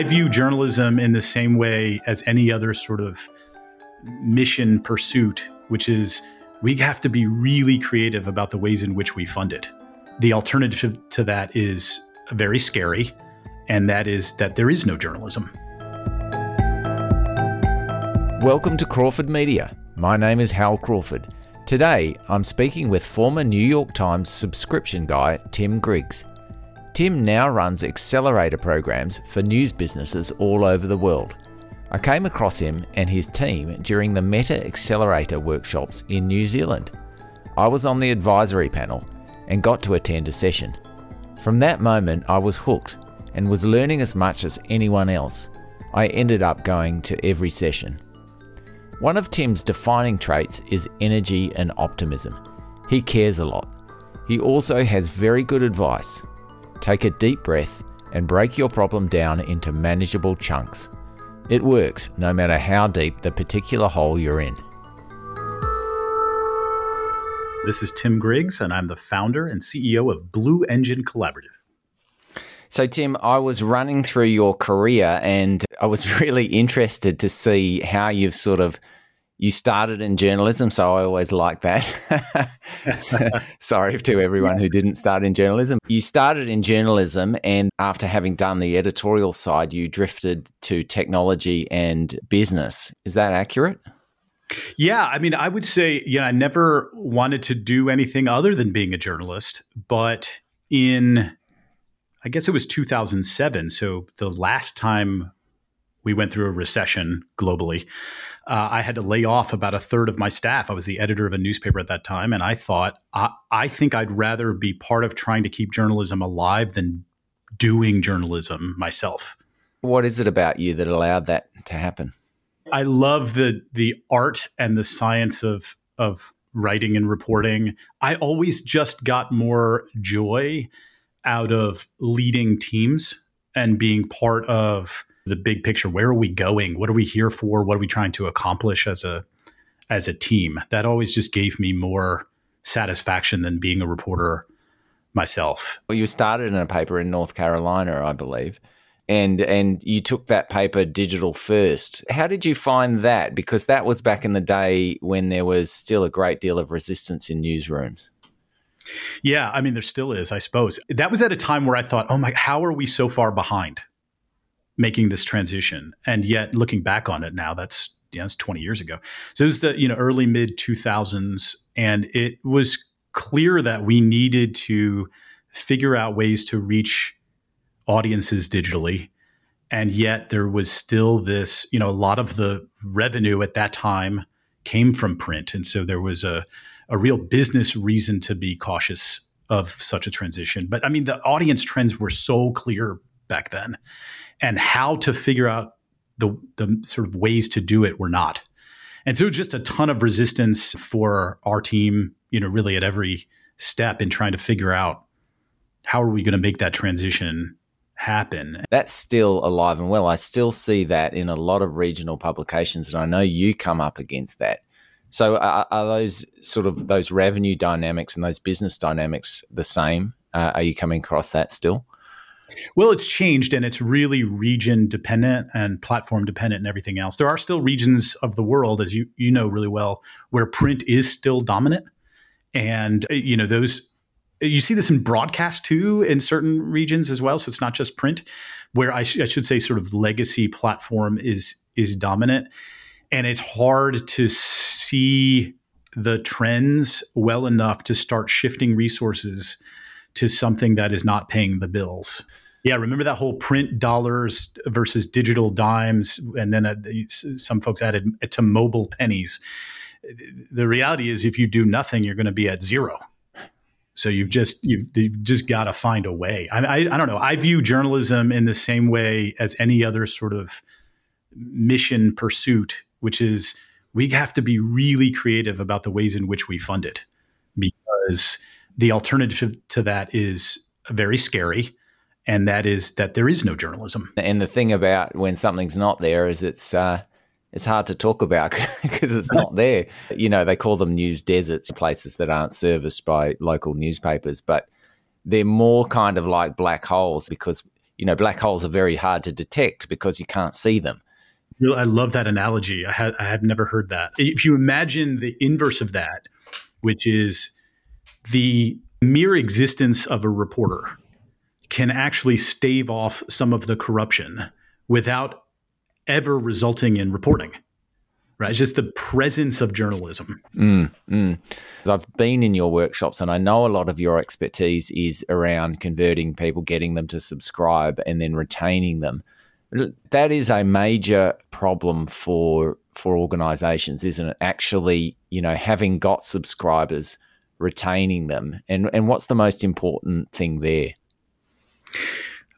I view journalism in the same way as any other sort of mission pursuit, which is we have to be really creative about the ways in which we fund it. The alternative to that is very scary, and that is that there is no journalism. Welcome to Crawford Media. My name is Hal Crawford. Today, I'm speaking with former New York Times subscription guy Tim Griggs. Tim now runs accelerator programs for news businesses all over the world. I came across him and his team during the Meta Accelerator workshops in New Zealand. I was on the advisory panel and got to attend a session. From that moment, I was hooked and was learning as much as anyone else. I ended up going to every session. One of Tim's defining traits is energy and optimism. He cares a lot. He also has very good advice. Take a deep breath and break your problem down into manageable chunks. It works no matter how deep the particular hole you're in. This is Tim Griggs, and I'm the founder and CEO of Blue Engine Collaborative. So, Tim, I was running through your career and I was really interested to see how you've sort of you started in journalism, so I always like that. Sorry to everyone who didn't start in journalism. You started in journalism, and after having done the editorial side, you drifted to technology and business. Is that accurate? Yeah, I mean, I would say, you know, I never wanted to do anything other than being a journalist, but in I guess it was 2007. So the last time we went through a recession globally, uh, I had to lay off about a third of my staff. I was the editor of a newspaper at that time, and I thought, I, I think I'd rather be part of trying to keep journalism alive than doing journalism myself. What is it about you that allowed that to happen? I love the the art and the science of of writing and reporting. I always just got more joy out of leading teams and being part of the big picture. Where are we going? What are we here for? What are we trying to accomplish as a as a team? That always just gave me more satisfaction than being a reporter myself. Well, you started in a paper in North Carolina, I believe. And and you took that paper digital first. How did you find that? Because that was back in the day when there was still a great deal of resistance in newsrooms. Yeah, I mean there still is, I suppose. That was at a time where I thought, "Oh my, how are we so far behind?" Making this transition. And yet, looking back on it now, that's yeah, it's 20 years ago. So it was the you know early mid 2000s, and it was clear that we needed to figure out ways to reach audiences digitally. And yet there was still this, you know, a lot of the revenue at that time came from print. And so there was a, a real business reason to be cautious of such a transition. But I mean, the audience trends were so clear back then and how to figure out the the sort of ways to do it were not. And so just a ton of resistance for our team, you know, really at every step in trying to figure out how are we going to make that transition happen. That's still alive and well. I still see that in a lot of regional publications, and I know you come up against that. So, are, are those sort of those revenue dynamics and those business dynamics the same? Uh, are you coming across that still? Well, it's changed and it's really region dependent and platform dependent and everything else. There are still regions of the world, as you you know really well, where print is still dominant, and uh, you know those. You see this in broadcast too in certain regions as well. So it's not just print, where I, sh- I should say sort of legacy platform is is dominant, and it's hard to see the trends well enough to start shifting resources to something that is not paying the bills. Yeah, remember that whole print dollars versus digital dimes, and then uh, some folks added to mobile pennies. The reality is, if you do nothing, you're going to be at zero. So you've just you've, you've just got to find a way. I, I, I don't know. I view journalism in the same way as any other sort of mission pursuit, which is we have to be really creative about the ways in which we fund it, because the alternative to that is very scary and that is that there is no journalism. And the thing about when something's not there is it's uh, it's hard to talk about because it's not there. You know, they call them news deserts, places that aren't serviced by local newspapers, but they're more kind of like black holes because you know, black holes are very hard to detect because you can't see them. I love that analogy. I had I had never heard that. If you imagine the inverse of that, which is the mere existence of a reporter can actually stave off some of the corruption without ever resulting in reporting right? It's just the presence of journalism. Mm, mm. I've been in your workshops and I know a lot of your expertise is around converting people, getting them to subscribe, and then retaining them. That is a major problem for for organizations, isn't it? Actually, you know, having got subscribers, retaining them. And and what's the most important thing there?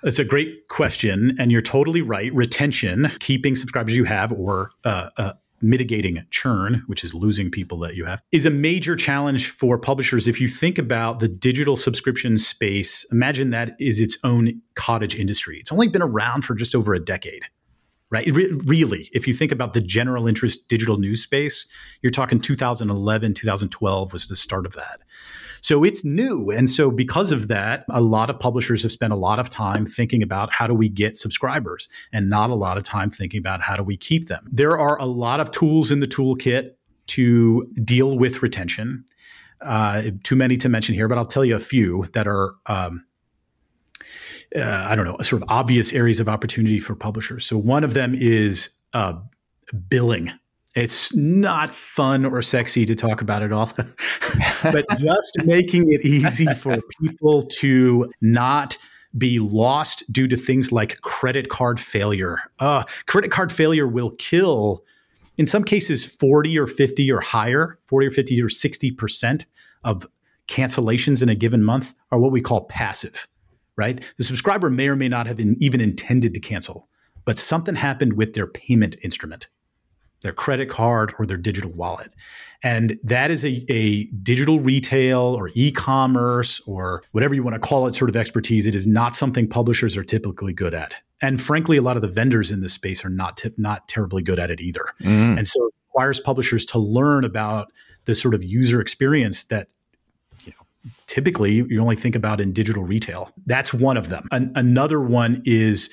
It's a great question, and you're totally right. Retention, keeping subscribers you have, or uh, uh, mitigating churn, which is losing people that you have, is a major challenge for publishers. If you think about the digital subscription space, imagine that is its own cottage industry. It's only been around for just over a decade, right? Re- really, if you think about the general interest digital news space, you're talking 2011, 2012 was the start of that. So it's new. And so because of that, a lot of publishers have spent a lot of time thinking about how do we get subscribers and not a lot of time thinking about how do we keep them. There are a lot of tools in the toolkit to deal with retention. Uh, too many to mention here, but I'll tell you a few that are um, uh, I don't know, sort of obvious areas of opportunity for publishers. So one of them is uh, billing it's not fun or sexy to talk about it all, but just making it easy for people to not be lost due to things like credit card failure. Uh, credit card failure will kill, in some cases, 40 or 50 or higher, 40 or 50 or 60% of cancellations in a given month are what we call passive, right? The subscriber may or may not have even intended to cancel, but something happened with their payment instrument their credit card or their digital wallet. And that is a, a digital retail or e commerce or whatever you want to call it sort of expertise. It is not something publishers are typically good at. And frankly, a lot of the vendors in this space are not, not terribly good at it either. Mm. And so it requires publishers to learn about the sort of user experience that typically you only think about in digital retail. That's one of them. An- another one is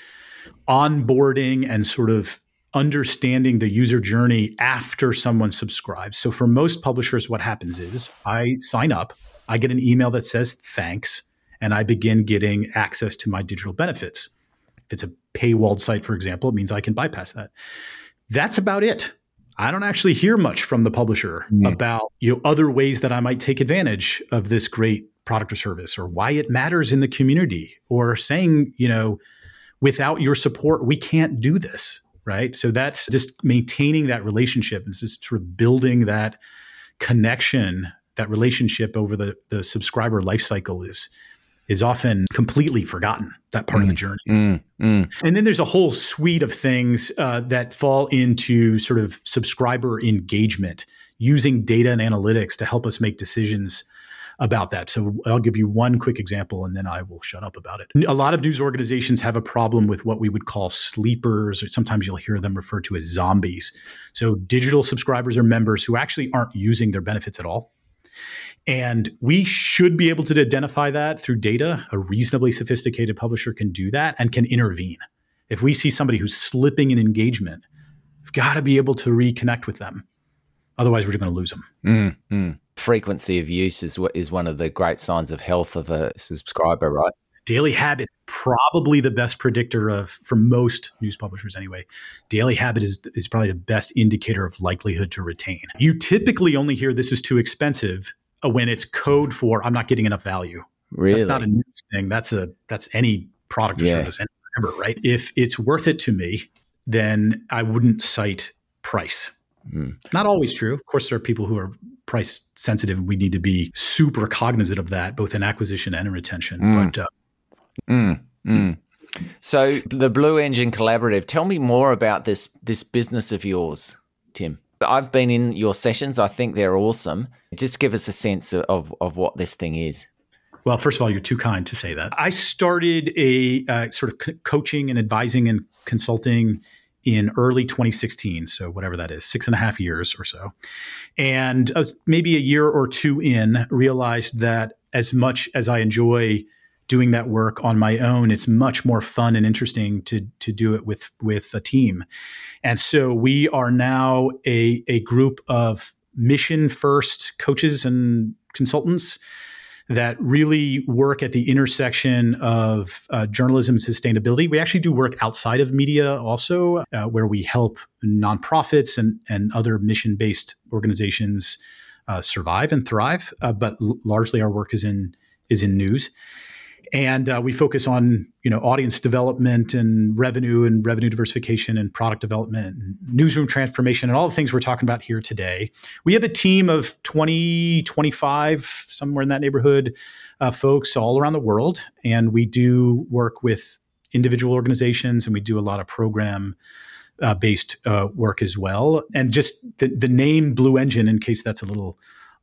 onboarding and sort of understanding the user journey after someone subscribes. So for most publishers, what happens is I sign up, I get an email that says thanks, and I begin getting access to my digital benefits. If it's a paywalled site, for example, it means I can bypass that. That's about it. I don't actually hear much from the publisher mm. about you know other ways that I might take advantage of this great product or service or why it matters in the community or saying, you know, without your support, we can't do this right? So that's just maintaining that relationship and just sort of building that connection, that relationship over the the subscriber life cycle is is often completely forgotten that part mm, of the mm, journey. Mm, mm. And then there's a whole suite of things uh, that fall into sort of subscriber engagement, using data and analytics to help us make decisions about that. So I'll give you one quick example and then I will shut up about it. A lot of news organizations have a problem with what we would call sleepers, or sometimes you'll hear them referred to as zombies. So digital subscribers or members who actually aren't using their benefits at all. And we should be able to identify that through data. A reasonably sophisticated publisher can do that and can intervene. If we see somebody who's slipping in engagement, we've got to be able to reconnect with them. Otherwise, we're going to lose them. Mm-hmm frequency of use is is one of the great signs of health of a subscriber, right? Daily habit probably the best predictor of for most news publishers anyway. Daily habit is is probably the best indicator of likelihood to retain. You typically only hear this is too expensive when it's code for I'm not getting enough value. Really? That's not a news thing. That's a that's any product or yeah. service ever, right? If it's worth it to me, then I wouldn't cite price. Mm. Not always true. Of course, there are people who are price sensitive, and we need to be super cognizant of that, both in acquisition and in retention. Mm. But uh, mm. So the Blue Engine Collaborative. Tell me more about this this business of yours, Tim. I've been in your sessions. I think they're awesome. Just give us a sense of of what this thing is. Well, first of all, you're too kind to say that. I started a uh, sort of coaching and advising and consulting in early 2016. So, whatever that is, six and a half years or so. And maybe a year or two in, realized that as much as I enjoy doing that work on my own. It's much more fun and interesting to to do it with with a team. And so we are now a a group of mission first coaches and consultants that really work at the intersection of uh, journalism and sustainability. We actually do work outside of media also, uh, where we help nonprofits and, and other mission based organizations uh, survive and thrive. Uh, but l- largely, our work is in is in news and uh, we focus on you know audience development and revenue and revenue diversification and product development and newsroom transformation and all the things we're talking about here today. We have a team of 20 25 somewhere in that neighborhood uh, folks all around the world. And we do work with individual organizations and we do a lot of program uh, based uh, work as well. And just the, the name blue engine in case that's a little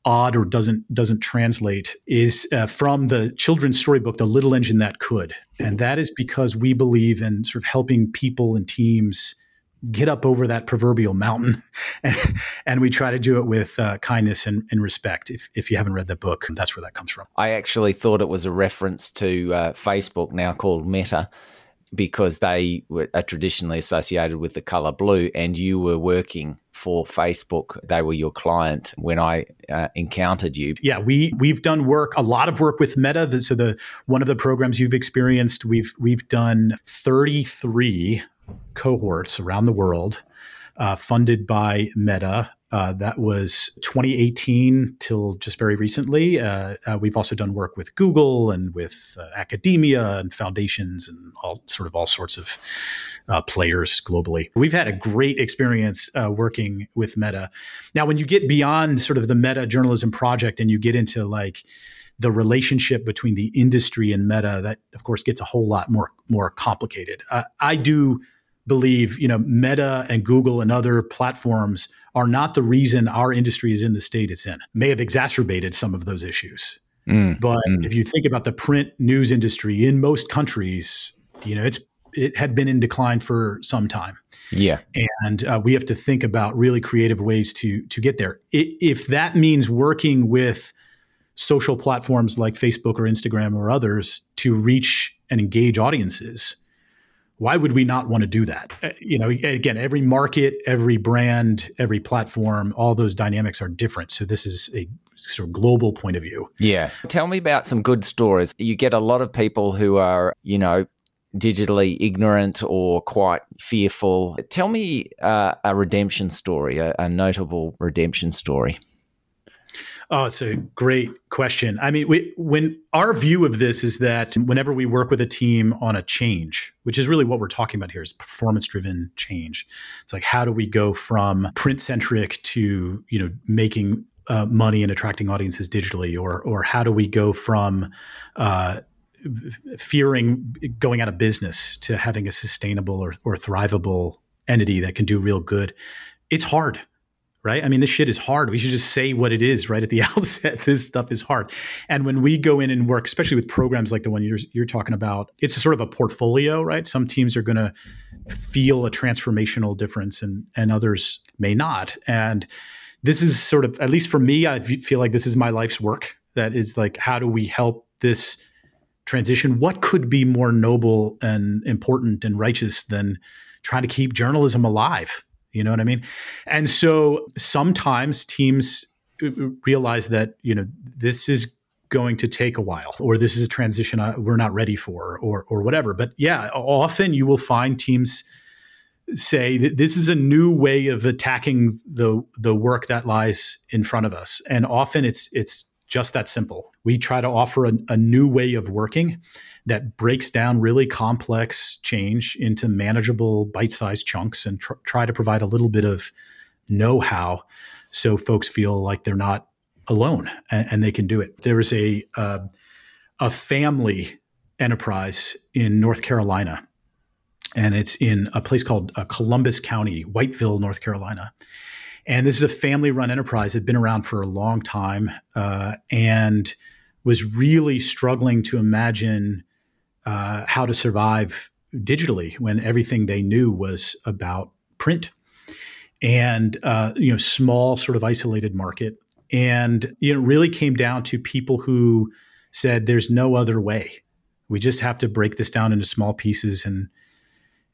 odd or doesn't doesn't translate is uh, from the children's storybook the little engine that could. And that is because we believe in sort of helping people and teams get up over that proverbial mountain. And, and we try to do it with uh, kindness and, and, respect. If, if you haven't read that book that's where that comes from. I actually thought it was a reference to uh, facebook now called meta because they were are traditionally associated with the color blue and you were working for Facebook. They were your client when I uh, encountered you. Yeah we we've done work a lot of work with Meta. So the one of the programs you've experienced we've we've done 33 cohorts around the world uh, funded by Meta uh, that was 2018 till just very recently. Uh, uh, we've also done work with Google and with uh, academia and foundations and all sort of all sorts of uh, players globally. We've had a great experience working with Meta. Now, when you get beyond sort of the Meta journalism project and you get into like the relationship between the industry and Meta, that of course gets a whole lot more more complicated. I do believe you know Meta and Google and other platforms are not the reason our industry is in the state it's in. May have exacerbated some of those issues. Mm, but mm. if you think about the print news industry in most countries, you know, it's it had been in decline for some time. Yeah, and uh, we have to think about really creative ways to to get there. It, if that means working with social platforms like Facebook or Instagram or others to reach and engage audiences, why would we not want to do that? Uh, you know, again, every market, every brand, every platform, all those dynamics are different. So this is a sort of global point of view. Yeah. Tell me about some good stories. You get a lot of people who are, you know, digitally ignorant or quite fearful. Tell me uh, a redemption story, a, a notable redemption story. Oh, it's a great question. I mean, we, when our view of this is that whenever we work with a team on a change, which is really what we're talking about here, is performance-driven change. It's like how do we go from print-centric to you know making uh, money and attracting audiences digitally, or or how do we go from uh, fearing going out of business to having a sustainable or, or thrivable entity that can do real good? It's hard right? I mean, this shit is hard. We should just say what it is right at the outset. This stuff is hard. And when we go in and work, especially with programs like the one you're, you're talking about, it's a sort of a portfolio, right? Some teams are going to feel a transformational difference and, and others may not. And this is sort of, at least for me, I feel like this is my life's work. That is like, how do we help this transition? What could be more noble and important and righteous than trying to keep journalism alive? You know what I mean? And so sometimes teams uh, uh, realize that, you know, this is going to take a while or this is a transition we're not ready for or or whatever. But yeah, often you will find teams say that this is a new way of attacking the the work that lies in front of us. And often it's it's just that simple. We try to offer a, a, new way of working that breaks down really complex change into manageable bite sized chunks and tr- try to provide a little bit of know how so folks feel like they're not alone and, and they can do it. There is a, uh, a family enterprise in North Carolina, and it's in a place called uh, Columbus County, Whiteville, North Carolina and this is a family run enterprise. That had been around for a long time uh, and was really struggling to imagine uh, how to survive digitally when everything they knew was about print and uh, you know small sort of isolated market. And you know, really came down to people who said there's no other way. We just have to break this down into small pieces and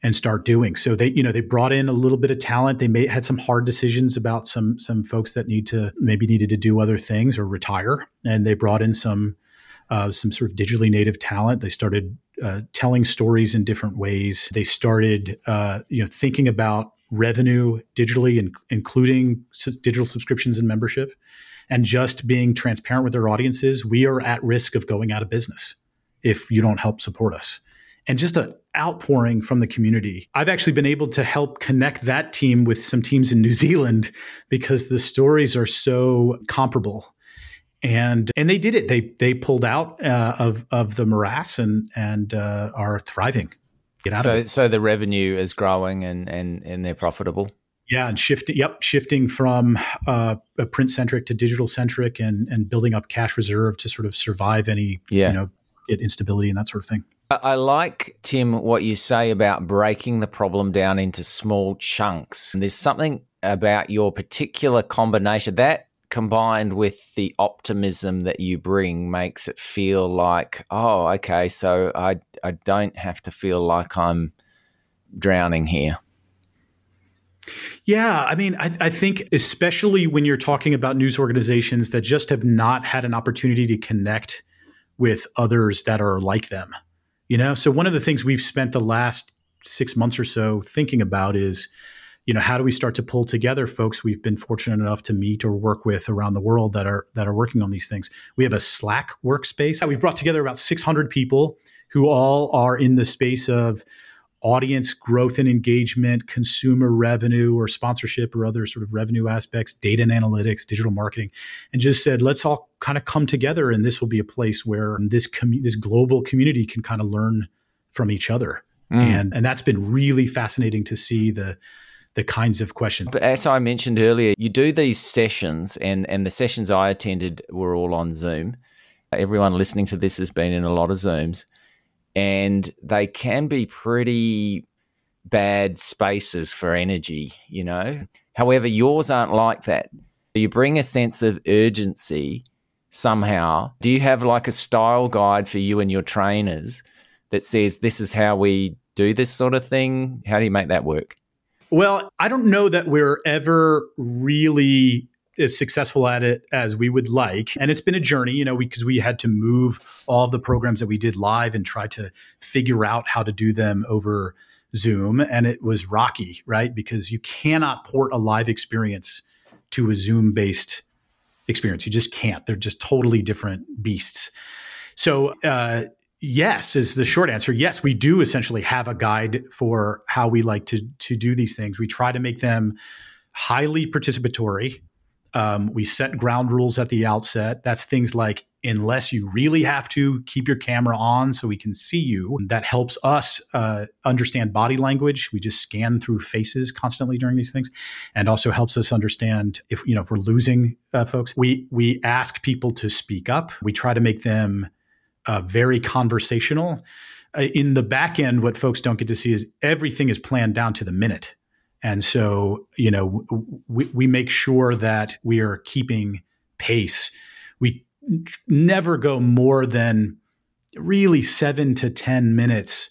and start doing. So they, you know, they brought in a little bit of talent. They had some hard decisions about some some folks that need to maybe needed to do other things or retire, and they brought in some uh, some sort of digitally native talent. They started uh, telling stories in different ways. They started, uh, you know, thinking about revenue digitally, and including digital subscriptions and membership, and just being transparent with their audiences. We are at risk of going out of business if you don't help support us and just an outpouring from the community. I've actually been able to help connect that team with some teams in New Zealand because the stories are so comparable. And and they did it. They they pulled out uh, of of the morass and and uh, are thriving. Get out so, of it. So the revenue is growing and and and they're profitable. Yeah, and shifting. Yep, shifting from uh, print centric to digital centric, and and building up cash reserve to sort of survive any yeah. you know instability and that sort of thing. I like, Tim, what you say about breaking the problem down into small chunks. There's something about your particular combination that combined with the optimism that you bring makes it feel like, oh, okay, so I, I don't have to feel like I'm drowning here. Yeah, I mean, I, I, think especially when you're talking about news organizations that just have not had an opportunity to connect with others that are like them. You know, so one of the things we've spent the last six months or so thinking about is, you know, how do we start to pull together folks we've been fortunate enough to meet or work with around the world that are that are working on these things. We have a Slack workspace. We've brought together about 600 people who all are in the space of audience growth and engagement, consumer revenue or sponsorship or other sort of revenue aspects, data and analytics, digital marketing, and just said, let's all kind of come together. And this will be a place where this, com- this global community can kind of learn from each other. Mm. And, and that's been really fascinating to see the, the kinds of questions. But as I mentioned earlier, you do these sessions, and, and the sessions I attended were all on Zoom. Everyone listening to this has been in a lot of Zooms and they can be pretty bad spaces for energy, you know. However, yours aren't like that. You bring a sense of urgency somehow. Do you have like a style guide for you and your trainers that says this is how we do this sort of thing? How do you make that work? Well, I don't know that we're ever really as successful at it as we would like. And it's been a journey, you know, because we, we, had to move all the programs that we did live and try to figure out how to do them over Zoom. And it was rocky, right? Because you cannot port a live experience to a Zoom based experience. You just can't. They're just totally different beasts. So, uh, yes is the short answer yes we do essentially have a guide for how we like to to do these things we try to make them highly participatory um, we set ground rules at the outset. That's things like unless you really have to, keep your camera on so we can see you. That helps us uh, understand body language. We just scan through faces constantly during these things, and also helps us understand if you know if we're losing uh, folks. We we ask people to speak up. We try to make them uh, very conversational. Uh, in the back end, what folks don't get to see is everything is planned down to the minute. And so, you know, we, we make sure that we are keeping pace. We never go more than really seven to 10 minutes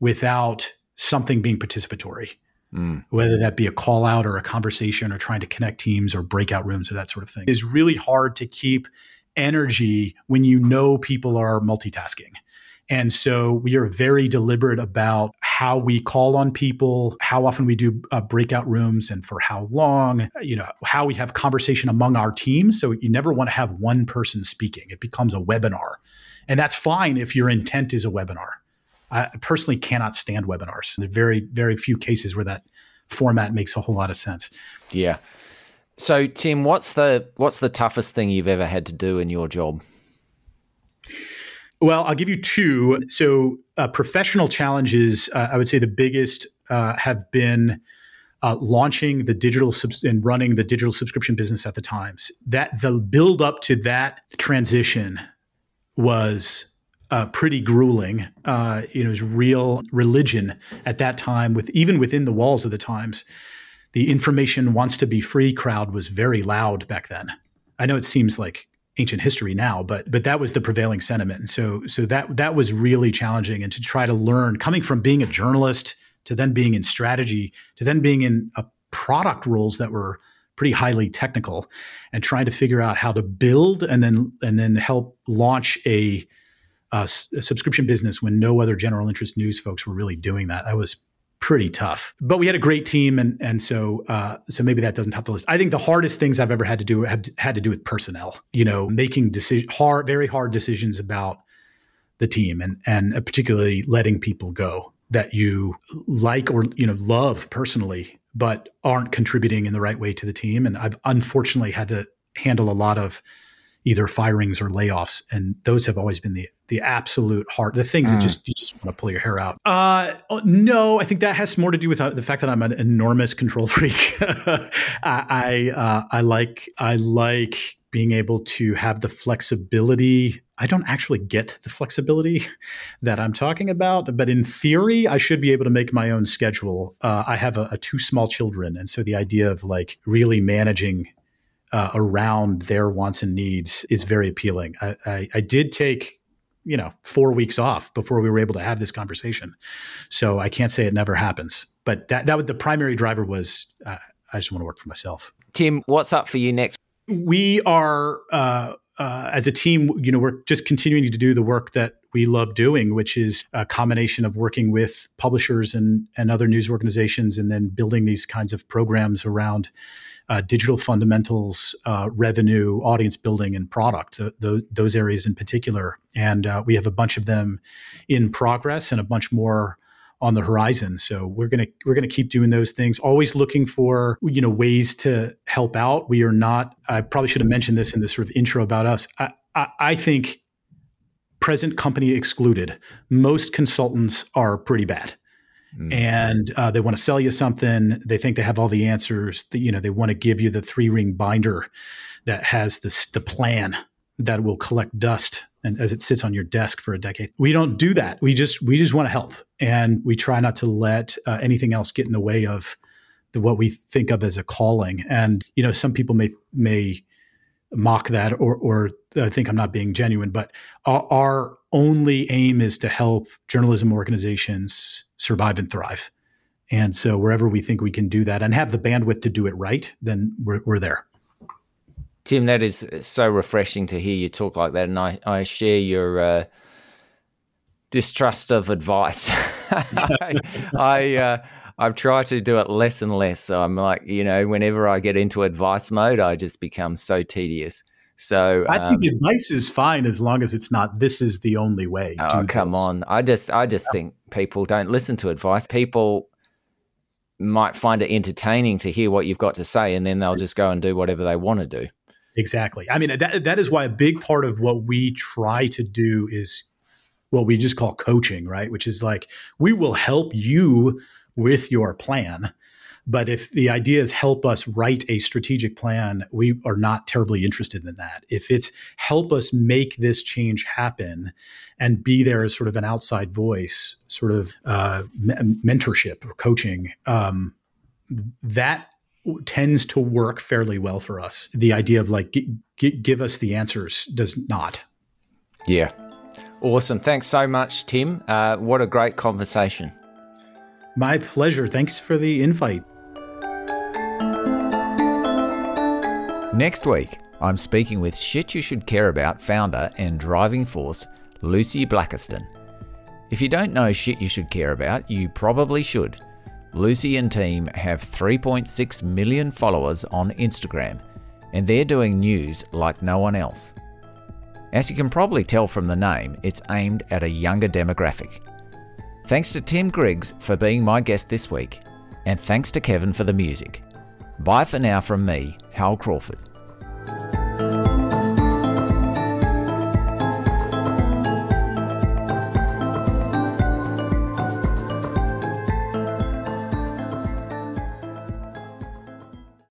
without something being participatory, mm. whether that be a call out or a conversation or trying to connect teams or breakout rooms or that sort of thing. It's really hard to keep energy when you know people are multitasking. And so we are very deliberate about how we call on people, how often we do uh, breakout rooms and for how long, you know, how we have conversation among our team. So you never want to have one person speaking. It becomes a webinar. And that's fine if your intent is a webinar. I personally cannot stand webinars. There are very, very few cases where that format makes a whole lot of sense. Yeah. So Tim, what's the what's the toughest thing you've ever had to do in your job? Well, I'll give you two. So, uh, professional challenges, uh, I would say the biggest uh, have been uh, launching the digital subs- and running the digital subscription business at the Times. That the build up to that transition was uh, pretty grueling. Uh, you know, it was real religion at that time. With even within the walls of the Times, the information wants to be free crowd was very loud back then. I know it seems like ancient history now, but but that was the prevailing sentiment. And so so that that was really challenging. And to try to learn, coming from being a journalist to then being in strategy to then being in a product roles that were pretty highly technical, and trying to figure out how to build and then and then help launch a, a, a subscription business when no other general interest news folks were really doing that. That was pretty tough. But we had a great team, and and so uh, so maybe that doesn't top the list. I think the hardest things I've ever had to do have had to do with personnel. You know, making decision hard, very hard decisions about the team, and and particularly letting people go that you like or you know love personally, but aren't contributing in the right way to the team. And I've unfortunately had to handle a lot of either firings or layoffs, and those have always been the the absolute heart, the things mm. that just you just want to pull your hair out. Uh, no, I think that has more to do with uh, the fact that I'm an enormous control freak. I I, uh, I like I like being able to have the flexibility. I don't actually get the flexibility that I'm talking about, but in theory, I should be able to make my own schedule. Uh, I have a, a two small children, and so the idea of like really managing uh, around their wants and needs is very appealing. I, I, I, did take, you know, four weeks off before we were able to have this conversation, so I can't say it never happens. But that that was the primary driver was uh, I just want to work for myself. Tim, what's up for you next? We are uh, uh as a team, you know, we're just continuing to do the work that we love doing, which is a combination of working with publishers and and other news organizations, and then building these kinds of programs around uh, digital fundamentals, uh, revenue, audience building, and product. The, the, those areas in particular, and uh, we have a bunch of them in progress and a bunch more on the horizon. So we're gonna we're gonna keep doing those things. Always looking for you know ways to help out. We are not. I probably should have mentioned this in this sort of intro about us. I, I, I think present company excluded, most consultants are pretty bad. Mm. And uh, they want to sell you something. They think they have all the answers. The, you know, they want to give you the three ring binder that has this the plan that will collect dust and as it sits on your desk for a decade. We don't do that. We just we just want to help, and we try not to let uh, anything else get in the way of the, what we think of as a calling. And you know, some people may may mock that or or think I'm not being genuine, but our, our only aim is to help journalism organizations survive and thrive. And so wherever we think we can do that and have the bandwidth to do it right, then we're, we're there. Tim, that is so refreshing to hear you talk like that. And I, I share your uh, distrust of advice. I, I uh, I've tried to do it less and less. So I'm like, you know, whenever I get into advice mode, I just become so tedious. So I think um, advice is fine as long as it's not this is the only way. Oh come this. on! I just I just yeah. think people don't listen to advice. People might find it entertaining to hear what you've got to say, and then they'll just go and do whatever they want to do. Exactly. I mean that that is why a big part of what we try to do is what we just call coaching, right? Which is like we will help you with your plan but if the idea is help us write a strategic plan, we are not terribly interested in that. If it's help us make this change happen and be there as sort of an outside voice, sort of uh, mentorship or coaching, um, that tends to work fairly well for us. The idea of like, g- g- give us the answers does not. Yeah. Awesome. Thanks so much, Tim. Uh, what a great conversation. My pleasure. Thanks for the invite. Next week, I'm speaking with Shit You Should Care About founder and driving force, Lucy Blackiston. If you don't know Shit You Should Care About, you probably should. Lucy and team have 3.6 million followers on Instagram, and they're doing news like no one else. As you can probably tell from the name, it's aimed at a younger demographic. Thanks to Tim Griggs for being my guest this week, and thanks to Kevin for the music. Bye for now from me, Hal Crawford.